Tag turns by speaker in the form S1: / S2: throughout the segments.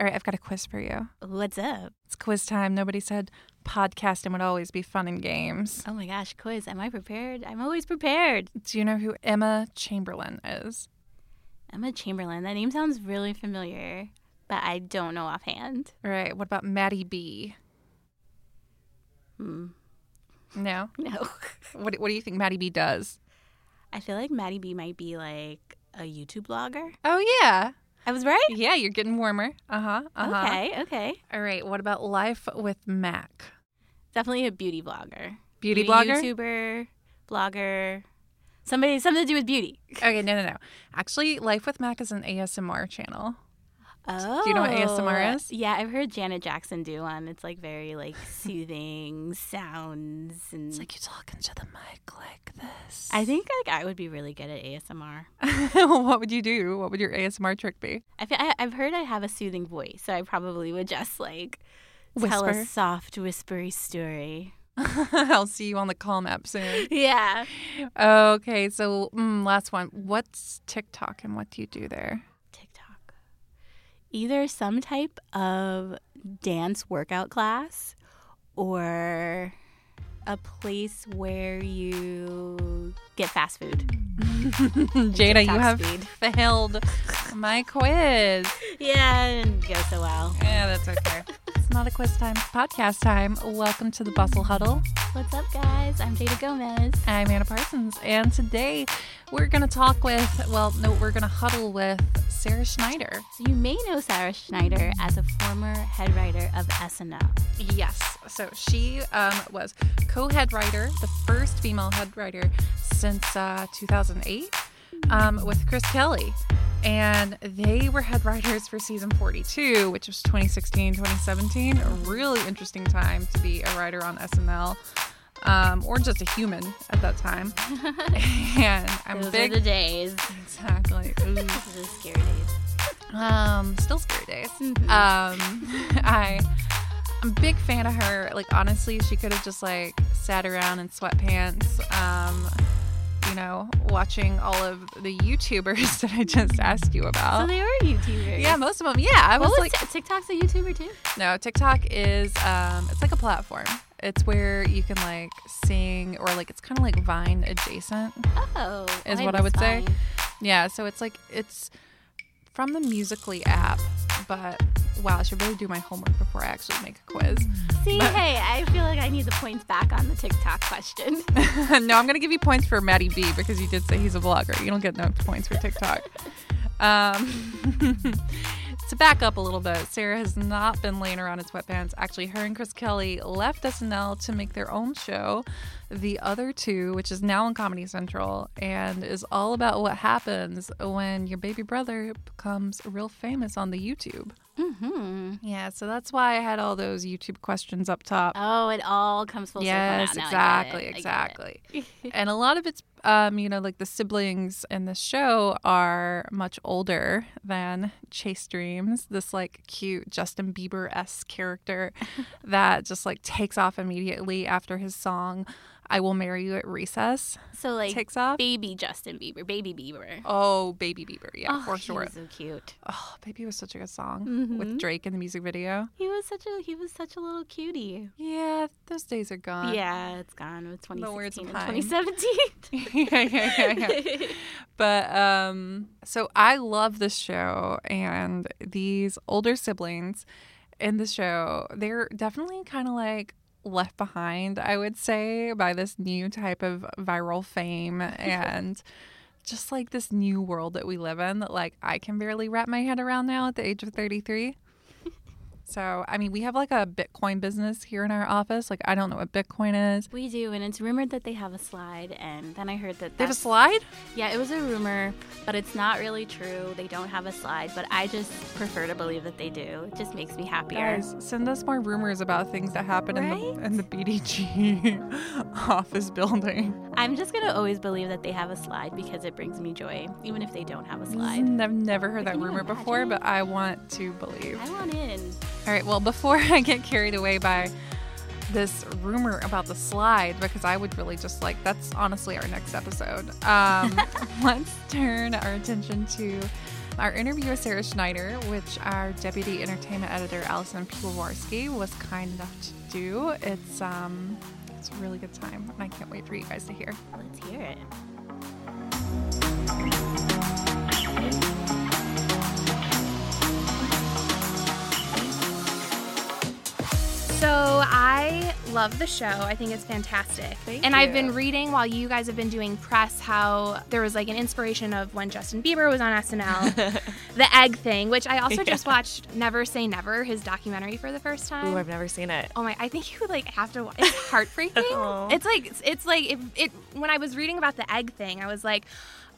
S1: All right, I've got a quiz for you.
S2: What's up?
S1: It's quiz time. Nobody said podcasting would always be fun and games.
S2: Oh my gosh, quiz. Am I prepared? I'm always prepared.
S1: Do you know who Emma Chamberlain is?
S2: Emma Chamberlain. That name sounds really familiar, but I don't know offhand.
S1: All right, what about Matty B?
S2: Hmm.
S1: No?
S2: No.
S1: What, what do you think Matty B does?
S2: I feel like Matty B might be like a YouTube blogger.
S1: Oh, yeah.
S2: I was right?
S1: Yeah, you're getting warmer. Uh huh. Uh-huh.
S2: Okay, okay.
S1: All right, what about Life with Mac?
S2: Definitely a beauty blogger.
S1: Beauty blogger?
S2: YouTuber, blogger. Somebody something to do with beauty.
S1: Okay, no, no, no. Actually, Life with Mac is an ASMR channel.
S2: Oh.
S1: Do you know what ASMR is?
S2: Yeah, I've heard Janet Jackson do one. It's like very like soothing sounds and
S1: It's like you're talking to the mic like this.
S2: I think like I would be really good at ASMR.
S1: what would you do? What would your ASMR trick be?
S2: I feel, I, I've heard I have a soothing voice, so I probably would just like tell
S1: Whisper.
S2: a soft, whispery story.
S1: I'll see you on the Calm app soon.
S2: Yeah.
S1: Okay, so mm, last one. What's TikTok and what do you do there?
S2: Either some type of dance workout class or a place where you get fast food.
S1: Jada, you have
S2: speed.
S1: failed my quiz.
S2: Yeah, it didn't go so well.
S1: Yeah, that's okay. It's not a quiz time, it's podcast time. Welcome to the Bustle Huddle.
S2: What's up, guys? I'm Jada Gomez.
S1: I'm Anna Parsons, and today we're going to talk with, well, no, we're going to huddle with Sarah Schneider.
S2: You may know Sarah Schneider as a former head writer of SNL.
S1: Yes. So she um, was co head writer, the first female head writer since uh, 2008 um, with Chris Kelly. And they were head writers for season 42, which was 2016, 2017. A really interesting time to be a writer on SNL. Um, or just a human at that time. and I'm
S2: Those
S1: big.
S2: are the days.
S1: exactly.
S2: Those are scary days.
S1: Um, still scary days.
S2: Mhm.
S1: Um, I, I'm a big fan of her. Like honestly, she could have just like sat around in sweatpants. Um, you know, watching all of the YouTubers that I just asked you about.
S2: So they were YouTubers.
S1: yeah, most of them. Yeah, I was
S2: was
S1: like,
S2: Ti- TikTok's a YouTuber too?
S1: no, TikTok is um, it's like a platform. It's where you can like sing or like it's kind of like Vine adjacent.
S2: Oh,
S1: Is
S2: I
S1: what I would say.
S2: Vine.
S1: Yeah, so it's like it's from the Musical.ly app, but wow, I should really do my homework before I actually make a quiz.
S2: See,
S1: But-
S2: hey, I feel like I need the points back on the TikTok question.
S1: no, I'm gonna give you points for Matty B because you did say he's a vlogger. You don't get no points for TikTok. Um, to back up a little bit, Sarah has not been laying around in sweatpants. Actually, her and Chris Kelly left SNL to make their own show, The Other Two, which is now on Comedy Central and is all about what happens when your baby brother becomes real famous on the YouTube.
S2: hmm
S1: Yeah, so that's why I had all those YouTube questions up top.
S2: Oh, it all comes full
S1: yes,
S2: circle. Now
S1: exactly,
S2: it. I get
S1: exactly. and a lot of it's um you know like the siblings in the show are much older than chase dreams this like cute justin bieber-esque character that just like takes off immediately after his song i will marry you at recess
S2: so like
S1: takes off
S2: baby Justin Bieber, baby Bieber.
S1: oh baby bieber yeah
S2: oh,
S1: for sure
S2: was so cute.
S1: oh baby was such a good song
S2: Mhm.
S1: with drake in the music video
S2: He was such a he was such a little cutie.
S1: yeah those days are gone
S2: yeah, it's gone with
S1: The
S2: 2016
S1: of
S2: and 2017.
S1: yeah, yeah, yeah, yeah. But um so I love this show and these older siblings in the show, they're definitely kind of like left behind, I would say, by this new type of viral fame and just like this new world that we live in that like I can barely wrap my head around now at the age of 33. So, I mean, we have like a Bitcoin business here in our office. Like, I don't know what Bitcoin is.
S2: We do, and it's rumored that they have a slide. And then I heard that
S1: They have a slide?
S2: Yeah, it was a rumor, but it's not really true. They don't have a slide, but I just prefer to believe that they do. It just makes me happier.
S1: Guys, send us more rumors about things that happen in the in the BDG office building.
S2: I'm just gonna always believe that they have a slide because it brings me joy, even if they don't have a slide.
S1: I've never heard that rumor before, but I want to believe.
S2: I want in.
S1: All right, well, before I get carried away by this rumor about the slide, because I would really just like that's honestly our next episode. Um, let's turn our attention to our interview with Sarah Schneider, which our deputy entertainment editor Allison Piwowarski was kind enough to do. It's um, it's a really good time, and I can't wait for you guys to hear.
S2: Let's hear it.
S3: Love the show. I think it's fantastic.
S1: Thank
S3: and I've been reading while you guys have been doing press how there was like an inspiration of when Justin Bieber was on SNL, the egg thing, which I also just watched Never Say Never, his documentary for the first time.
S4: Ooh, I've never seen it.
S3: Oh my! I think you would like have to. wa- It's heartbreaking. It's like it's, like if it. When I was reading about the egg thing, I was like,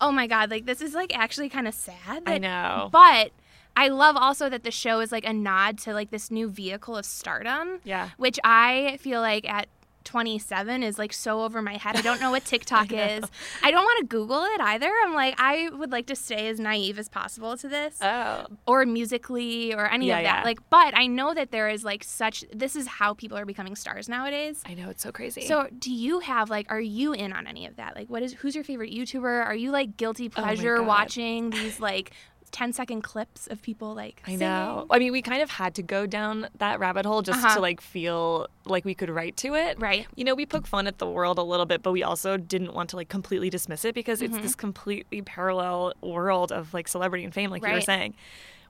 S3: oh my god! Like this is like actually kind of sad.
S4: I know.
S3: But I love also that the show is like a nod to like this new vehicle of stardom.
S4: Yeah.
S3: Which I feel like at 27 is like so over my head. I don't know what TikTok is. I don't want to Google it either. I'm like, I would like to stay as naive as possible to this
S4: Oh.
S3: or musical.ly or any
S4: Yeah,
S3: of that.
S4: yeah.
S3: Like, but I know that there is like such, this is how people are becoming stars nowadays.
S4: I know it's so crazy.
S3: So, do you have like, are you in on any of that? Like, what is, who's your favorite YouTuber? Are you like guilty
S4: Oh
S3: pleasure
S4: God.
S3: watching these like 10 second clips of people like,
S4: I know. I mean, we kind of had to go down that rabbit hole just
S3: Uh-huh.
S4: to like feel like we could write to it.
S3: Right.
S4: You know, we poke fun at the world a little bit, but we also didn't want to like completely dismiss it because
S3: Mm-hmm.
S4: it's this completely parallel world of like celebrity and fame, like you were saying.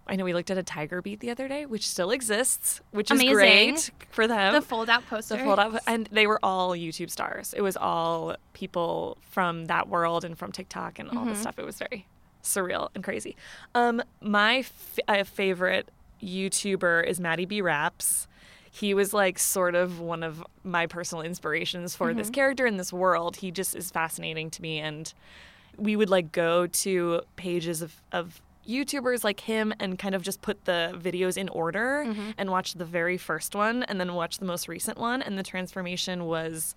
S4: I know we looked at a Tiger Beat the other day, which still exists, which is
S3: Amazing.
S4: great for them.
S3: The fold out poster.
S4: The fold up, and they were all YouTube stars. It was all people from that world and from TikTok and all this stuff. It was very surreal and crazy. Um, my f- uh, favorite YouTuber is Matty B Raps. He was like sort of one of my personal inspirations for this character in this world. He just is fascinating to me, and we would like go to pages of, of YouTubers like him and kind of just put the videos in order and watch the very first one and then watch the most recent one. And the transformation was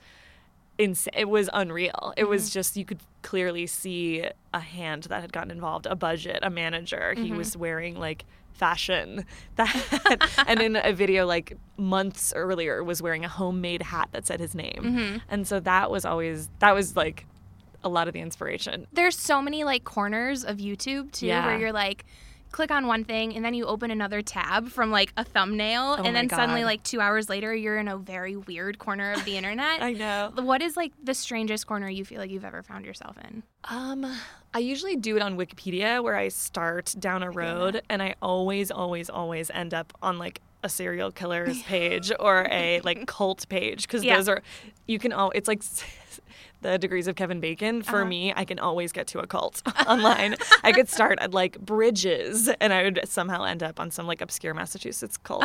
S4: insane. It was unreal. It was mm-hmm. just, you could clearly see a hand that had gotten involved, a budget, a manager. He was mm-hmm. wearing like fashion that and in a video like months earlier was wearing a homemade hat that said his name mm-hmm. and so that was always that was like a lot of the inspiration
S3: There's so many like corners of YouTube too
S4: Yeah.
S3: where you're like click on one thing and then you open another tab from like a thumbnail
S4: Oh
S3: and then suddenly like 2 hours later you're in a very weird corner of the internet.
S4: i know
S3: What is like the strangest corner you feel like you've ever found yourself in?
S4: Um, I usually do it on Wikipedia where I start down a road and I always, always, always end up on like a serial killer's page or a like cult page because
S3: Yeah.
S4: those are you can all it's like the degrees of Kevin Bacon. For
S3: Uh-huh.
S4: me, I can always get to a cult online. I could start at like Bridges and I would somehow end up on some like obscure Massachusetts cult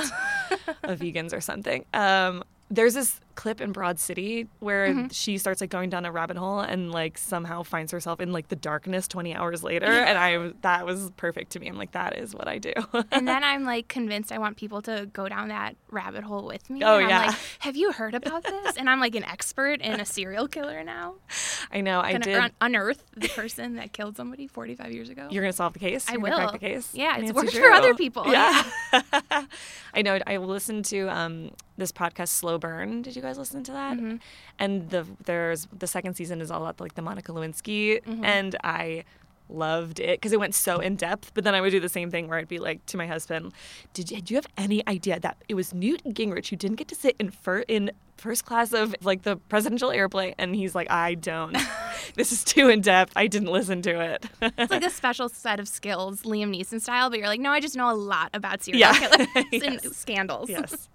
S4: of vegans or something. Um, there's this clip in Broad City where
S3: Mm-hmm.
S4: she starts like going down a rabbit hole and like somehow finds herself in like the darkness 20 hours later and I that was perfect to me. I'm like that is what I do.
S3: And then I'm like convinced I want people to go down that rabbit hole with me.
S4: Oh,
S3: and I'm
S4: yeah.
S3: like, have you heard about this? And I'm like an expert in a serial killer now.
S4: I know I
S3: Gonna
S4: did.
S3: un- unearth the person that killed somebody 45 years ago.
S4: You're gonna solve the case.
S3: I
S4: You're gonna crack
S3: will.
S4: the case.
S3: Yeah, it's
S4: Nancy
S3: worked for other people.
S4: Yeah. I know. I listened to um, this podcast, Slow Burn. Did you guys listen to that?
S3: Mm-hmm.
S4: And the there's the second season is all about like the Monica Lewinsky,
S3: Mm-hmm.
S4: and I loved it because it went so in depth. But then I would do the same thing where I'd be like to my husband, "Did you, do you have any idea that it was Newt Gingrich who didn't get to sit in fir- in first class of like the presidential airplane?" And he's like, "I don't. this is too in depth. I didn't listen to it."
S3: It's like a special set of skills, Liam Neeson style, but you're like, no, I just know a lot about serial
S4: Yeah.
S3: killers and scandals.
S4: yes.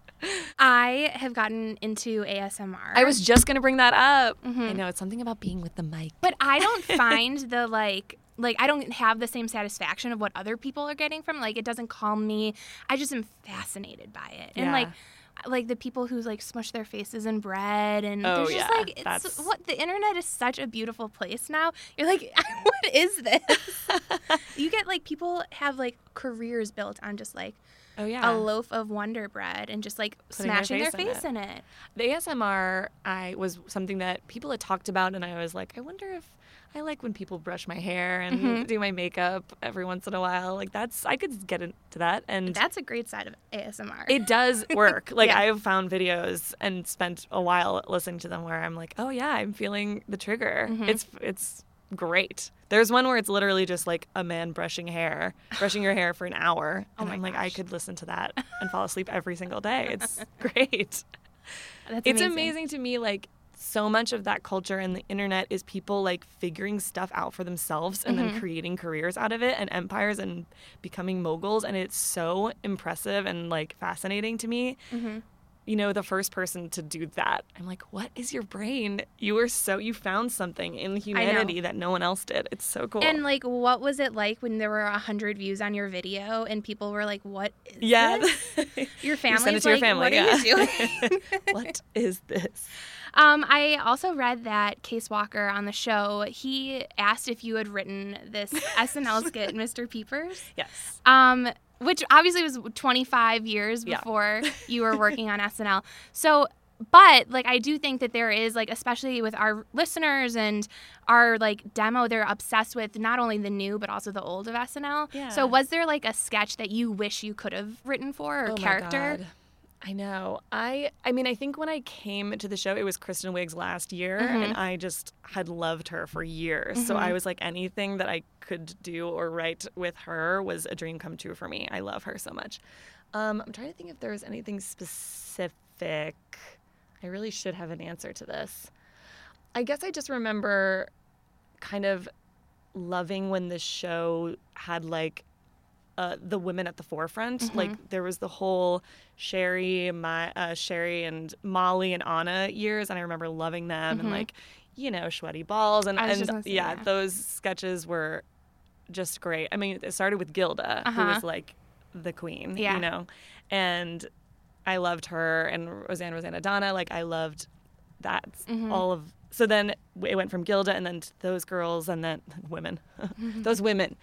S3: I have gotten into ASMR.
S4: I was just gonna bring that up.
S3: Mm-hmm.
S4: I know it's something about being with the mic.
S3: But I don't find the like like I don't have the same satisfaction of what other people are getting from. Like it doesn't calm me. I just am fascinated by it. And like like the people who like smush their faces in bread and
S4: Oh,
S3: there's just
S4: yeah,
S3: like it's
S4: that's-
S3: what the internet is such a beautiful place now. You're like what is this? you get like people have like careers built on just like
S4: oh yeah.
S3: a loaf of Wonder Bread and just like
S4: Putting their
S3: smashing their
S4: face in it.
S3: in it.
S4: the ASMR I was something that people had talked about, and I was like, I wonder if I like when people brush my hair and
S3: Mm-hmm.
S4: do my makeup every once in a while. Like that's I could get into that, and
S3: That's a great side of ASMR.
S4: it does work. Like
S3: Yeah.
S4: I've found videos and spent a while listening to them where I'm like, oh yeah, I'm feeling the trigger.
S3: Mm-hmm.
S4: It's it's great. There's one where it's literally just like a man brushing hair, brushing your hair for an hour, and
S3: Oh my
S4: I'm like, I could listen to that and fall asleep every single day. It's great.
S3: That's
S4: It's amazing to me, like so much of that culture and the internet is people like figuring stuff out for themselves and
S3: Mm-hmm.
S4: then creating careers out of it and empires and becoming moguls. And it's so impressive and like fascinating to me.
S3: Mm-hmm.
S4: You know, the first person to do that, I'm like, what is your brain? You were so, you found something in humanity that no one else did. It's so cool.
S3: And like, what was it like when there were a hundred views on your video and people were like, "What is
S4: yeah.
S3: this?" Your
S4: You
S3: family's
S4: send it to your
S3: like,
S4: family.
S3: "What
S4: yeah.
S3: are you doing?"
S4: what is this?
S3: um, I also read that Case Walker on the show. He asked if you had written this SNL skit, Mr. Peepers.
S4: Yes.
S3: Um, which obviously was 25 years
S4: Yeah.
S3: before you were working on SNL. So, but like I do think that there is like especially with our listeners and our like demo they're obsessed with not only the new but also the old of SNL.
S4: Yeah.
S3: So was there like a sketch that you wish you could have written for or
S4: Oh
S3: character?
S4: I know. I I mean, I think when I came to the show, it was Kristen Wiig's last year,
S3: Mm-hmm.
S4: and I just had loved her for years. So I was like, anything that I could do or write with her was a dream come true for me. I love her so much. Um, I'm trying to think if there was anything specific. I really should have an answer to this. I guess I just remember kind of loving when the show had like uh, the women at the forefront. Like there was the whole Cheri, my uh, Cheri and Molly and Ana years, and I remember loving them and like you know Schweddy Balls and, and
S3: say,
S4: yeah,
S3: yeah.
S4: those sketches were just great. I mean, it started with Gilda, who
S3: Uh-huh.
S4: was like the queen,
S3: Yeah.
S4: you know, and I loved her and Roseanne Roseannadanna. Like I loved that
S3: Mm-hmm.
S4: all of. So then it went from Gilda and then those girls and then women, those women,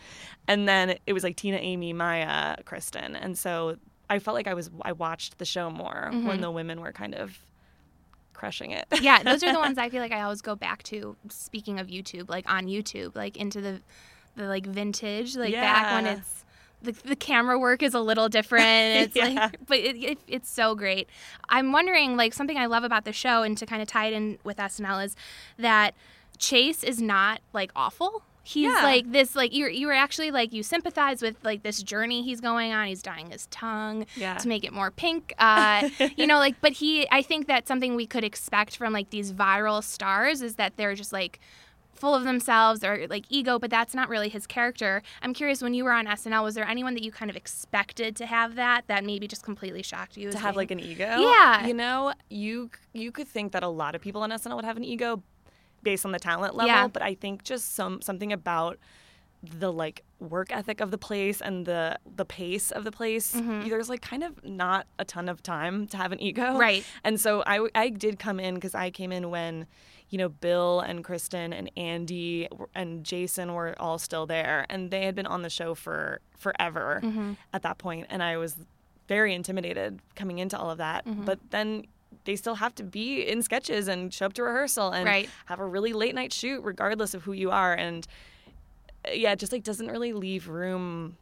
S4: and then it was like Tina, Amy, Maya, Kristen, and so I felt like I was I watched the show more
S3: Mm-hmm.
S4: when the women were kind of crushing it.
S3: yeah, those are the ones I feel like I always go back to. Speaking of YouTube, like on YouTube, like into the the like vintage, like back when it's the, the camera work is a little different. It's
S4: Yeah.
S3: like, but it, it, it's so great. I'm wondering, like something I love about the show, and to kind of tie it in with SNL is that Chase is not like awful. He's
S4: Yeah.
S3: like this, like you you were actually like you sympathize with like this journey he's going on. He's dyeing his tongue
S4: Yeah.
S3: to make it more pink. Uh, you know, like, but he, I think that something we could expect from like these viral stars is that they're just like full of themselves or like ego, but that's not really his character. I'm curious when you were on SNL, was there anyone that you kind of expected to have that that maybe just completely shocked you?
S4: to have like an ego.
S3: Yeah.
S4: You know, you you could think that a lot of people on SNL would have an ego based on the talent level,
S3: Yeah.
S4: but I think just some something about the like work ethic of the place and the the pace of the place there's like kind of not a ton of time to have an ego
S3: Mm-hmm. Right.
S4: and so i i did come in because i came in when you know bill and kristen and andy and jason were all still there and they had been on the show for forever
S3: Mm-hmm.
S4: at that point and i was very intimidated coming into all of that
S3: Mm-hmm.
S4: but then they still have to be in sketches and show up to rehearsal and
S3: Right.
S4: have a really late night shoot regardless of who you are and uh, yeah it just like doesn't really leave room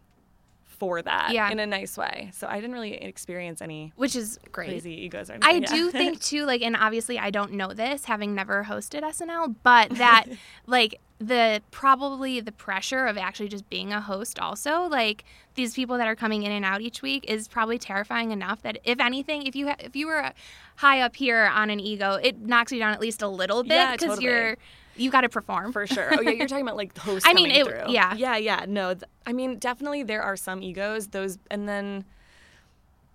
S4: for that
S3: Yeah.
S4: in a nice way so i didn't really experience any
S3: which is great.
S4: crazy egos or
S3: I
S4: anything
S3: do think too, like, and obviously I don't know this, having never hosted SNL, but that like the probably the pressure of actually just being a host also like these people that are coming in and out each week is probably terrifying enough that if anything if you ha- if you were uh, high up here on an ego it knocks you down at least a little bit
S4: Yeah,
S3: because
S4: totally.
S3: you're you got to perform
S4: for sure. Oh yeah, you're talking about like the host.
S3: I mean, it-
S4: through.
S3: yeah.
S4: yeah, yeah. No, th- I mean, definitely there are some egos. Those and then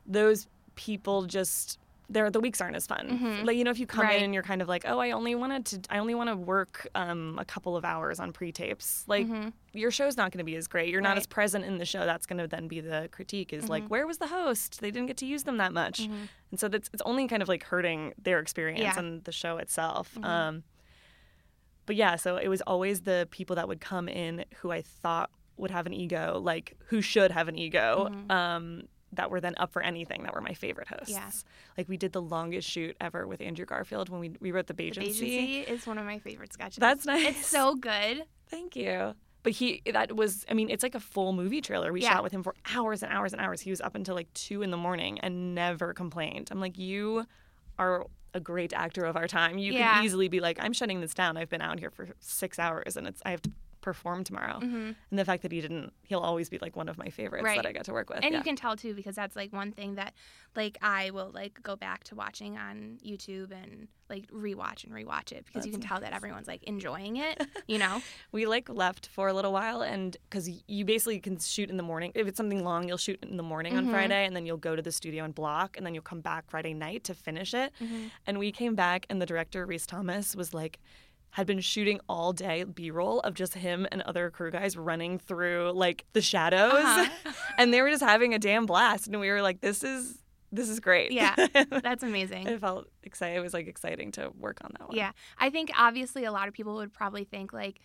S4: those people just there the weeks aren't as fun.
S3: Mhm.
S4: Like you know, if you come
S3: Right.
S4: in and you're kind of like, oh, I only wanted to, I only want to work um, a couple of hours on pre-tapes. Like
S3: Mhm.
S4: your show's not going to be as great. You're not as present in the show. That's going to then be the critique. Is like,
S3: Mhm.
S4: where was the host? They didn't get to use them that much,
S3: Mhm.
S4: and so that's it's only kind of like hurting their experience
S3: Yeah.
S4: and the show itself.
S3: Mhm.
S4: Um, but yeah, so it was always the people that would come in who I thought would have an ego, like who should have an ego,
S3: Mhm.
S4: um, that were then up for anything that were my favorite hosts.
S3: Yeah.
S4: Like we did the longest shoot ever with Andrew Garfield when we we wrote the
S3: The
S4: Bagency.
S3: Is one of my favorite sketches.
S4: That's nice.
S3: It's so good.
S4: Thank you. But he that was I mean, it's like a full movie trailer. We
S3: Yeah.
S4: shot with him for hours and hours and hours. He was up until like two in the morning and never complained. I'm like, you are a great actor of our time. You
S3: Yeah.
S4: can easily be like, I'm shutting this down. I've been out here for six hours and it's I have to perform tomorrow.
S3: hmm
S4: And the fact that he didn't, he'll always be like one of my favorites
S3: Right.
S4: that I got to work with.
S3: And
S4: yeah.
S3: you can tell too because that's like one thing that like I will like go back to watching on YouTube and like rewatch and rewatch it because you
S4: That's
S3: can tell that everyone's like enjoying it, you know?
S4: we like left for a little while and because you basically can shoot in the morning if it's something long you'll shoot in the morning on
S3: Mhm.
S4: friday and then you'll go to the studio and block and then you'll come back friday night to finish it
S3: Mhm.
S4: and we came back and the director rhys thomas was like had been shooting all day b-roll of just him and other crew guys running through like the shadows
S3: Uh-huh.
S4: and they were just having a damn blast and we were like this is this is great
S3: Yeah. That's amazing.
S4: it felt exciting it was like exciting to work on that one
S3: Yeah. I think obviously a lot of people would probably think like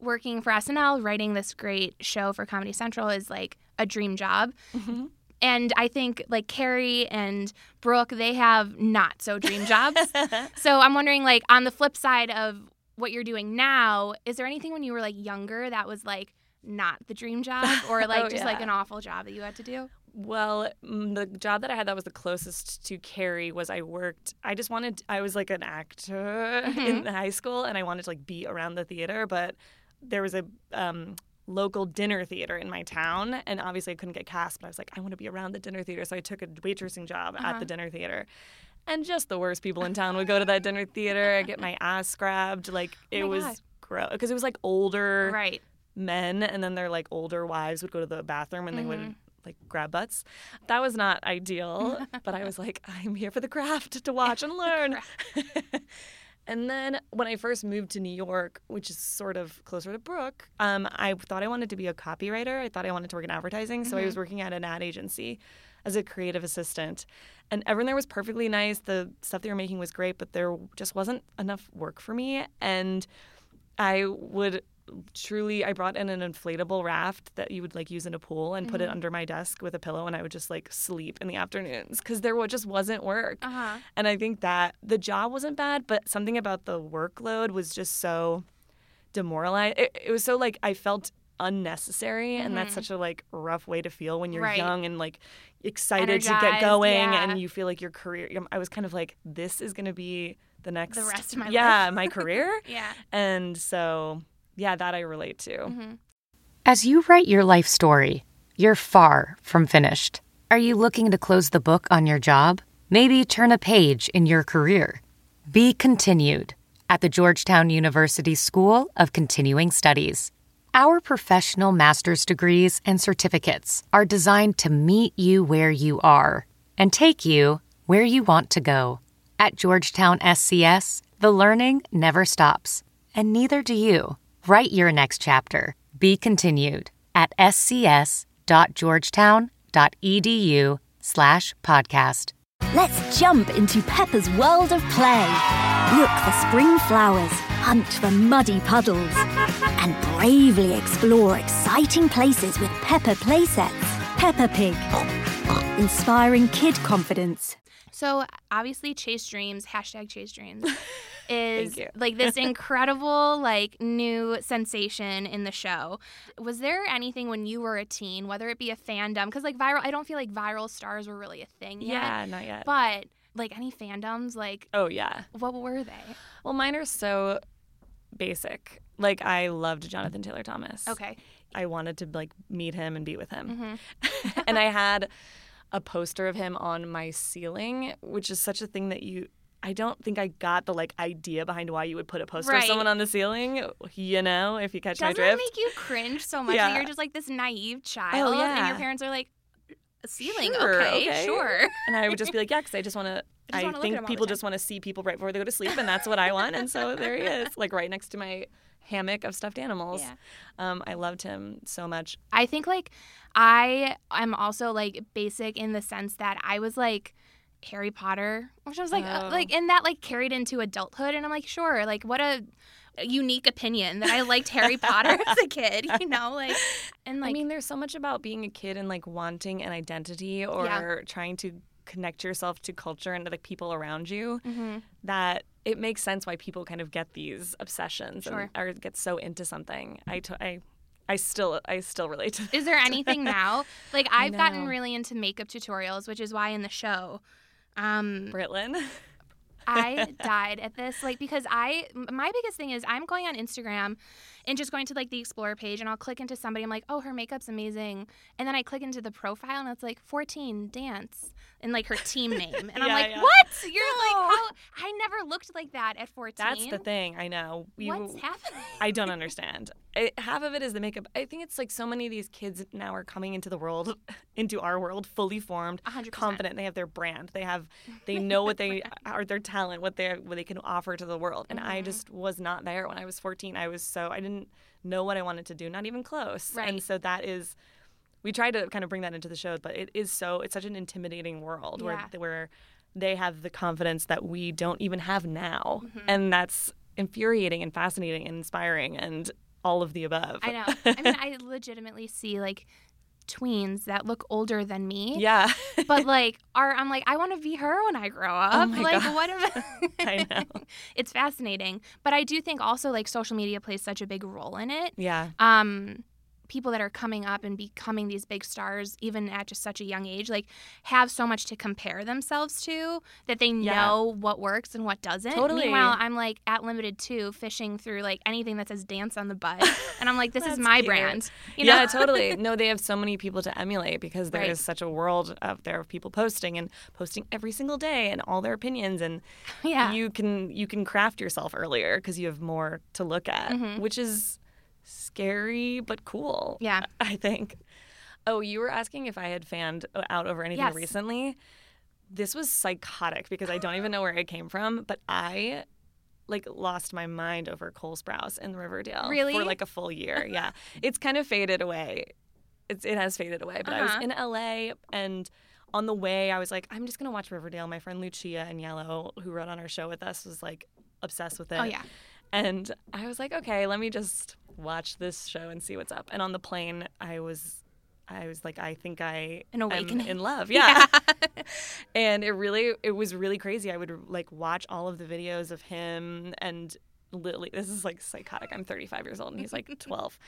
S3: working for SNL, writing this great show for Comedy Central is like a dream job.
S4: Mhm.
S3: And I think like Cary and Brooke, they have not so dream jobs. so I'm wondering, like, on the flip side of what you're doing now, is there anything when you were like younger that was like not the dream job or like
S4: Oh,
S3: just like an awful job that you had to do?
S4: Well, mm, the job that I had that was the closest to Cary was I worked. I just wanted. I was like an actor in high school, and I wanted to like be around the theater. But there was a um, local dinner theater in my town, and obviously I couldn't get cast. But I was like, I want to be around the dinner theater, so I took a waitressing job at
S3: Uh-huh.
S4: the dinner theater. And just the worst people in town would go to that dinner theater. I get my ass grabbed. Like it
S3: my
S4: was gross because it was like older
S3: Right.
S4: men and then their like older wives would go to the bathroom and they would
S3: Mhm.
S4: like grab butts. That was not ideal, but I was like, I'm here for the craft to watch and learn. and then when I first moved to New York, which is sort of closer to Brooke, um, I thought I wanted to be a copywriter. I thought I wanted to work in advertising, so I was working at an ad agency as a creative assistant. And everyone there was perfectly nice. The stuff they were making was great, but there just wasn't enough work for me. And I would truly I brought in an inflatable raft that you would like use in a pool and put it under my desk with a pillow and I would just like sleep in the afternoons cuz there just wasn't work.
S3: Uh-huh.
S4: And I think that the job wasn't bad, but something about the workload was just so demoralized. It, it was so like I felt unnecessary and that's
S3: Mhm.
S4: such a like rough way to feel when you're
S3: Right.
S4: young and like excited to get going
S3: yeah.
S4: and you feel like your career I was kind of like this is going to be the next
S3: rest of my
S4: yeah,
S3: life.
S4: my career.
S3: Yeah.
S4: And so, yeah, that I relate to.
S3: mm-hmm.
S5: As you write your life story, you're far from finished. Are you looking to close the book on your job? Maybe turn a page in your career? Be continued at the Georgetown University School of Continuing Studies. Our professional master's degrees and certificates are designed to meet you where you are and take you where you want to go. At Georgetown SCS, the learning never stops, and neither do you. Write your next chapter. Be continued at scs.georgetown.edu slash podcast.
S6: Let's jump into Peppa's world of play. Look for spring flowers, hunt for muddy puddles, and bravely explore exciting places with Peppa playsets. Peppa Pig, inspiring kid confidence.
S3: So obviously, Chase Dreams hashtag Chase Dreams is like this incredible like new sensation in the show. Was there anything when you were a teen, whether it be a fandom, because like viral, I don't feel like viral stars were really a thing yet.
S4: Yeah, not yet.
S3: But like any fandoms, like
S4: oh, yeah.
S3: what were they?
S4: Well, mine are so basic. Like, I loved Jonathan Taylor Thomas.
S3: Okay.
S4: I wanted to like meet him and be with him.
S3: Mm-hmm.
S4: and I had a poster of him on my ceiling, which is such a thing that you I don't think I got the like idea behind why you would put a poster
S3: Right.
S4: of someone on the ceiling, you know, if you catch my drift, Doesn't
S3: make you cringe so much
S4: Yeah. Oh,
S3: that you're just like this naive child and
S4: yeah.
S3: your parents are like, ceiling,
S4: Sure,
S3: okay,
S4: okay."
S3: sure.
S4: and I would just be like, yeah, because I just want to
S3: I just wanna look at
S4: think
S3: him all the
S4: people just want to see people right before they go to sleep, and that's what I want. And so there he is, like right next to my hammock of stuffed animals.
S3: Yeah.
S4: Um, I loved him so much.
S3: I think like I am also like basic in the sense that I was like Harry Potter, which I was like uh,
S4: Oh.
S3: like and that like carried into adulthood, and I'm like sure, like what a unique opinion that I liked Harry Potter as a kid, you know, like and like
S4: I mean, there's so much about being a kid and like wanting an identity or
S3: Yeah.
S4: trying to connect yourself to culture and the people around you
S3: Mhm.
S4: that it makes sense why people kind of get these obsessions
S3: Sure.
S4: and or get so into something. I, I, I still I still relate to that.
S3: Is there anything now? Like I've gotten really into makeup tutorials, which is why in the show, um,
S4: Britlin.
S3: I died at this, like because I my biggest thing is I'm going on Instagram and just going to like the explore page and I'll click into somebody. I'm like, oh, her makeup's amazing, and then I click into the profile and it's like 14 dance and like her team name, and I'm like,
S4: yeah.
S3: what? You're
S4: No.
S3: like, how? I never looked like that at 14.
S4: That's the thing. I know.
S3: What's happening?
S4: I don't understand. It, half of it is the makeup. I think it's like so many of these kids now are coming into the world, into our world, fully formed,
S3: hundred percent.
S4: confident. They have their brand. They have, they know what they are, their talent, what they what they can offer to the world. And
S3: Mm-hmm.
S4: I just was not there when I was 14. I was so I didn't know what I wanted to do, not even close.
S3: Right.
S4: And so that is, we try to kind of bring that into the show, but it is so it's such an intimidating world
S3: Yeah.
S4: where where they have the confidence that we don't even have now,
S3: Mm-hmm.
S4: and that's infuriating and fascinating and inspiring and all of the above.
S3: I know. I mean, I legitimately see like tweens that look older than me.
S4: yeah,
S3: But like, are I'm like, I want to be her when I grow up.
S4: Oh my
S3: like,
S4: God.
S3: what if
S4: I know.
S3: it's fascinating. But I do think also like social media plays such a big role in it.
S4: yeah,
S3: Um, people that are coming up and becoming these big stars, even at just such a young age, like have so much to compare themselves to that they
S4: Yeah.
S3: know what works and what doesn't.
S4: Totally.
S3: Meanwhile, I'm like at limited two, fishing through like anything that says dance on the butt, and I'm like, this is my
S4: cute.
S3: brand. You know?
S4: yeah, totally. No, they have so many people to emulate because there is
S3: Right.
S4: such a world out there of people posting and posting every single day and all their opinions and
S3: yeah.
S4: you can you can craft yourself earlier because you have more to look at,
S3: Mhm.
S4: which is scary but cool.
S3: Yeah.
S4: I think. Oh, you were asking if I had fanned out over anything
S3: Yes.
S4: recently. This was psychotic because I don't even know where it came from, but I like lost my mind over Cole Sprouse in Riverdale
S3: Really?
S4: for like a full year. Yeah, it's kind of faded away. It's it has faded away. But I was
S3: Uh-huh.
S4: in LA and on the way I was like, I'm just gonna watch Riverdale. My friend Lucia Aniello, who wrote on our show with us, was like obsessed with it.
S3: Oh yeah.
S4: And I was like, okay, let me just watch this show and see what's up. And on the plane, I was, I was like, I think I
S3: An
S4: am
S3: awakening.
S4: in love. Yeah. and it really, it was really crazy. I would like watch all of the videos of him and Lili. This is like psychotic. I'm 35 years old and he's like 12.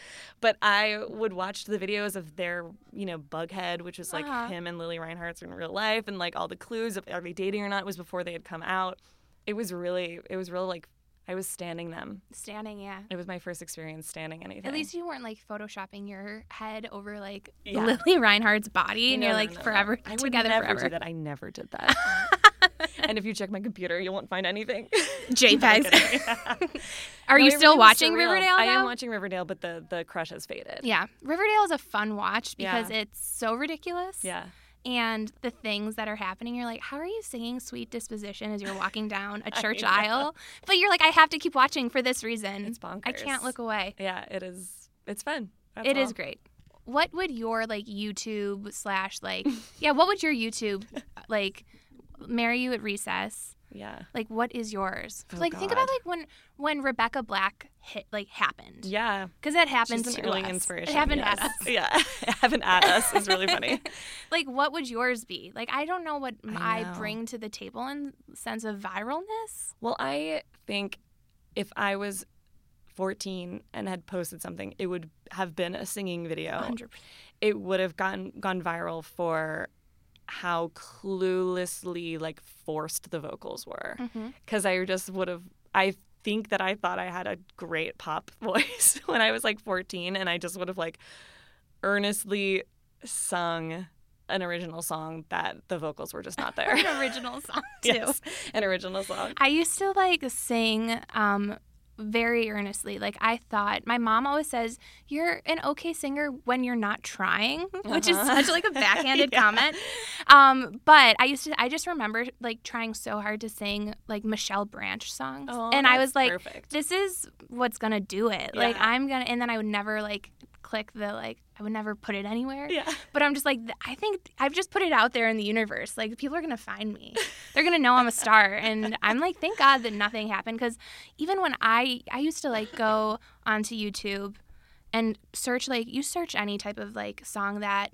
S4: But I would watch the videos of their, you know, Bughead, which was like
S3: Uh-huh.
S4: him and Lili Reinhart's in real life, and like all the clues of are they dating or not was before they had come out. It was really, it was really like I was standing them.
S3: Standing, yeah.
S4: It was my first experience standing anything.
S3: At least you weren't like photoshopping your head over like
S4: Yeah.
S3: Lili Reinhart's body, and
S4: No,
S3: you're like
S4: no, no.
S3: forever
S4: I would
S3: together
S4: never
S3: forever.
S4: do that. I never did that. and if you check my computer, you won't find anything.
S3: JPEGs. Are
S4: No,
S3: you still watching
S4: surreal.
S3: Riverdale?
S4: I am watching Riverdale, but the the crush has faded.
S3: Yeah, Riverdale is a fun watch because
S4: Yeah.
S3: it's so ridiculous.
S4: Yeah.
S3: And the things that are happening, you're like, how are you singing "Sweet Disposition" as you're walking down a church aisle? But you're like, I have to keep watching for this reason.
S4: It's bonkers.
S3: I can't look away.
S4: Yeah, it is. It's fun. That's
S3: It is
S4: all.
S3: great. What would your like YouTube slash like yeah? What would your YouTube like? Marry you at recess.
S4: Yeah.
S3: Like, what is yours?
S4: Oh,
S3: like, think about like when when Rebecca Black hit like happened.
S4: Yeah.
S3: Because that happened
S4: She's an
S3: to
S4: early
S3: us.
S4: inspiration.
S3: It happened
S4: yes.
S3: at us.
S4: Yeah. happened at us is really funny.
S3: Like, what would yours be? Like, I don't know what
S4: I
S3: I, bring to the table in sense of viralness.
S4: Well, I think if I was 14 and had posted something, it would have been a singing video.
S3: 100%.
S4: It would have gone gone viral for how cluelessly like forced the vocals were.
S3: Mhm.
S4: Cuz I just would have I think that I thought I had a great pop voice when I was like 14 and I just would have like earnestly sung an original song that the vocals were just not there.
S3: An original song too.
S4: yes, an original song.
S3: I used to like sing um very earnestly. Like I thought my mom always says you're an okay singer when you're not trying, which is
S4: Uh-huh.
S3: such like a backhanded
S4: Yeah.
S3: comment. Um, but I used to. I just remember like trying so hard to sing like Michelle Branch songs,
S4: Oh,
S3: and I was like,
S4: perfect.
S3: "This is what's gonna do it." Like I'm gonna, and then I would never like click the like. I would never put it anywhere.
S4: Yeah.
S3: But I'm just like, I think I've just put it out there in the universe. Like people are gonna find me. They're gonna know I'm a star, and I'm like, thank God that nothing happened. Because even when I I used to like go onto YouTube and search like you search any type of like song that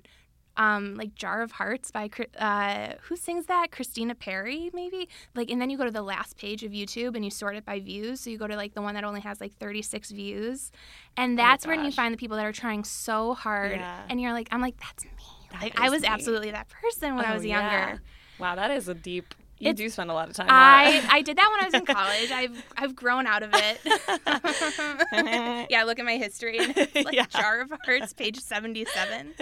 S3: um like jar of hearts by uh who sings that christina perri maybe like and then you go to the last page of youtube and you sort it by views so you go to like the one that only has like 36 views and that's when you find the people that are trying so hard
S4: Yeah.
S3: and you're like i'm like that's me
S4: That
S3: like i was
S4: me.
S3: absolutely that person when i
S4: Oh,
S3: was
S4: yeah.
S3: younger
S4: Wow, that is a deep. You
S3: It's-
S4: do spend a lot of time.
S3: I. I did that when I was in college. I've I've grown out of it. yeah, look at my history. Like
S4: Yeah.
S3: Jar of Hearts, page seventy seven.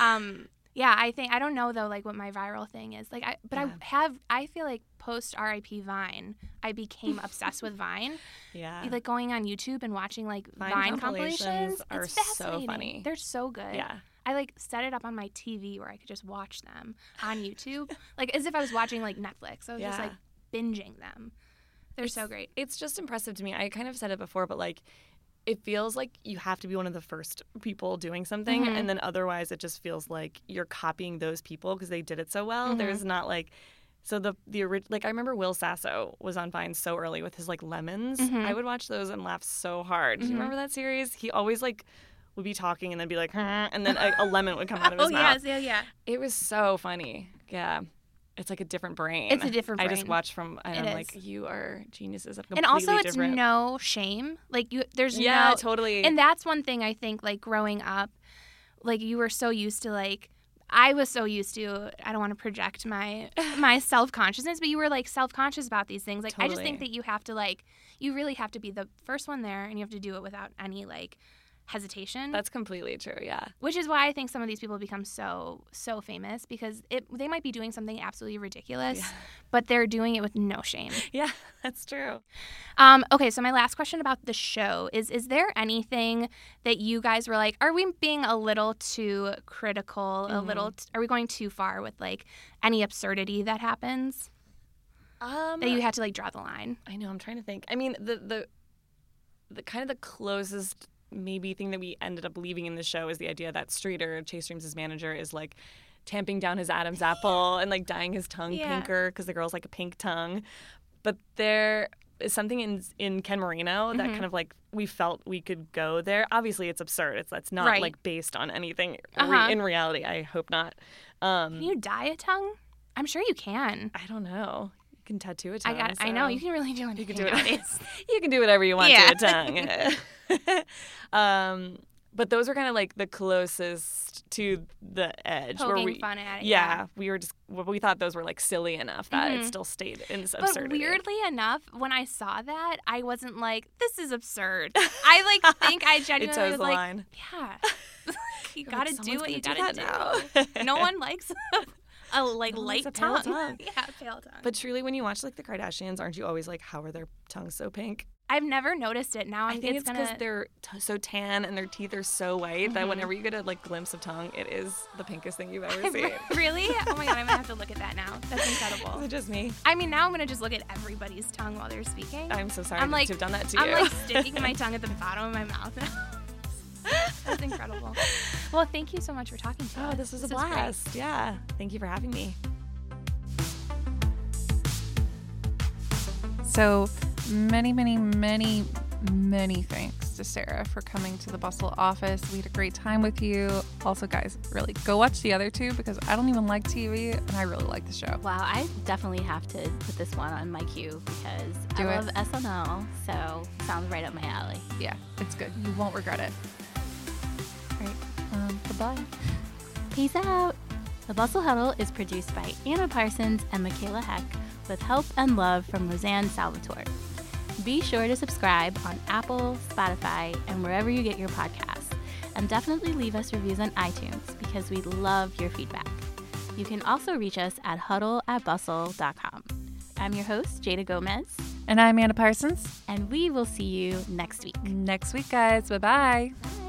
S3: Um, yeah, I think I don't know though, like what my viral thing is. Like, I but
S4: Yeah.
S3: I have I feel like post RIP Vine, I became obsessed with Vine.
S4: yeah.
S3: Like going on YouTube and watching like
S4: Vine
S3: Vine,
S4: compilations
S3: compilations.
S4: are
S3: it's
S4: so
S3: fascinating.
S4: funny.
S3: They're so good.
S4: yeah.
S3: I like set it up on my TV where I could just watch them on YouTube, like as if I was watching like Netflix. I was just like binging them. They're so great.
S4: It's just impressive to me. I kind of said it before, but like, it feels like you have to be one of the first people doing something,
S3: Mhm.
S4: and then otherwise, it just feels like you're copying those people because they did it so well.
S3: Mhm.
S4: There's not like. So the the original, like I remember Will Sasso was on Vine so early with his like lemons.
S3: Mhm.
S4: I would watch those and laugh so hard. Do you
S3: Mhm.
S4: remember that series? He always like would be talking and then be like, "Huh," and then a, a lemon would come out of his
S3: oh
S4: mouth.
S3: yes, yeah, yeah.
S4: It was so funny. Yeah. It's like a different brain.
S3: It's a different
S4: I just
S3: brain.
S4: watched from and
S3: It
S4: I'm like, you are geniuses.
S3: And also, it's
S4: different.
S3: no shame. Like you, there's
S4: Yeah,
S3: no.
S4: totally.
S3: And that's one thing I think. Like growing up, like you were so used to like. I was so used to. I don't want to project my my self consciousness, but you were like self conscious about these things. Like I just think that you have to like. You really have to be the first one there, and you have to do it without any like hesitation.
S4: That's completely true. Yeah.
S3: which is why I think some of these people become so so famous because it they might be doing something absolutely ridiculous,
S4: Yeah.
S3: but they're doing it with no shame.
S4: Yeah, that's true.
S3: Um, okay, so my last question about the show is: Is there anything that you guys were like? Are we being a little too critical? A little? T- are we going too far with like any absurdity that happens
S4: Um,
S3: that you had to like draw the line?
S4: I know. I'm trying to think. I mean, the the the kind of the closest maybe thing that we ended up leaving in the show is the idea that Streeter, Chase Dreams' manager, is like tamping down his Adam's apple and like dyeing his tongue
S3: Yeah.
S4: pinker because the girl's like a pink tongue. But there is something in in Ken Marino that
S3: Mhm.
S4: kind of like we felt we could go there. Obviously, it's absurd. It's that's not
S3: Right.
S4: like based on anything
S3: Uh-huh.
S4: in reality. I hope not. Um,
S3: Can you dye a tongue? I'm sure you can.
S4: I don't know. You can tattoo a
S3: I
S4: tongue.
S3: got. I know you can really do anything
S4: you can do it. you can do whatever you want
S3: Yeah.
S4: to a tongue. um, but those were kind of like the closest to the edge. where
S3: Poking
S4: we,
S3: fun at it.
S4: Yeah, we were just we thought those were like silly enough that
S3: Mhm.
S4: it still stayed in this
S3: But
S4: absurdity.
S3: weirdly enough, when I saw that, I wasn't like, "This is absurd." I like think I genuinely
S4: toes
S3: was
S4: the
S3: like,
S4: line.
S3: "Yeah, you
S4: You're
S3: gotta do what you gotta
S4: do
S3: do." no one likes a like
S4: No
S3: light
S4: a pale
S3: tongue.
S4: tongue.
S3: yeah, pale tongue.
S4: But truly, when you watch like the Kardashians, aren't you always like, how are their tongues so pink?
S3: I've never noticed it. Now
S4: I
S3: I'm
S4: think
S3: it's,
S4: because
S3: gonna.
S4: they're t- so tan and their teeth are so white that
S3: Mhm.
S4: whenever you get a like glimpse of tongue, it is the pinkest thing you've ever seen.
S3: really? Oh my god, I'm gonna have to look at that now. That's
S4: Is
S3: incredible.
S4: it just me?
S3: I mean, now I'm gonna just look at everybody's tongue while they're speaking.
S4: I'm so sorry
S3: I'm like-
S4: to have done that to
S3: I'm
S4: you.
S3: like sticking my tongue at the bottom of my mouth. That's incredible. Well, thank you so much for talking to me.
S4: Oh,
S3: us.
S4: this was a
S3: great.
S4: blast. Yeah. Thank you for having me.
S1: So many, many, many, many thanks to Sarah for coming to the Bustle office. We had a great time with you. Also, guys, really go watch the other two because I don't even like TV and I really like the show.
S2: Wow, I definitely have to put this one on my queue because
S1: Do
S2: I
S1: it.
S2: love SNL, so sounds right up my alley.
S1: Yeah, it's good. You won't regret it. Um, goodbye.
S2: Peace out. The Bustle Huddle is produced by Anna Parsons and Michaela Heck with help and love from Roseanne Salvatore. Be sure to subscribe on Apple, Spotify, and wherever you get your podcasts. And definitely leave us reviews on iTunes because we love your feedback. You can also reach us at huddle at bustle.com. I'm your host, Jada Gomez,
S1: And I'm Anna Parsons.
S2: and we will see you next week.
S1: Next week, guys. Bye-bye.
S2: Bye.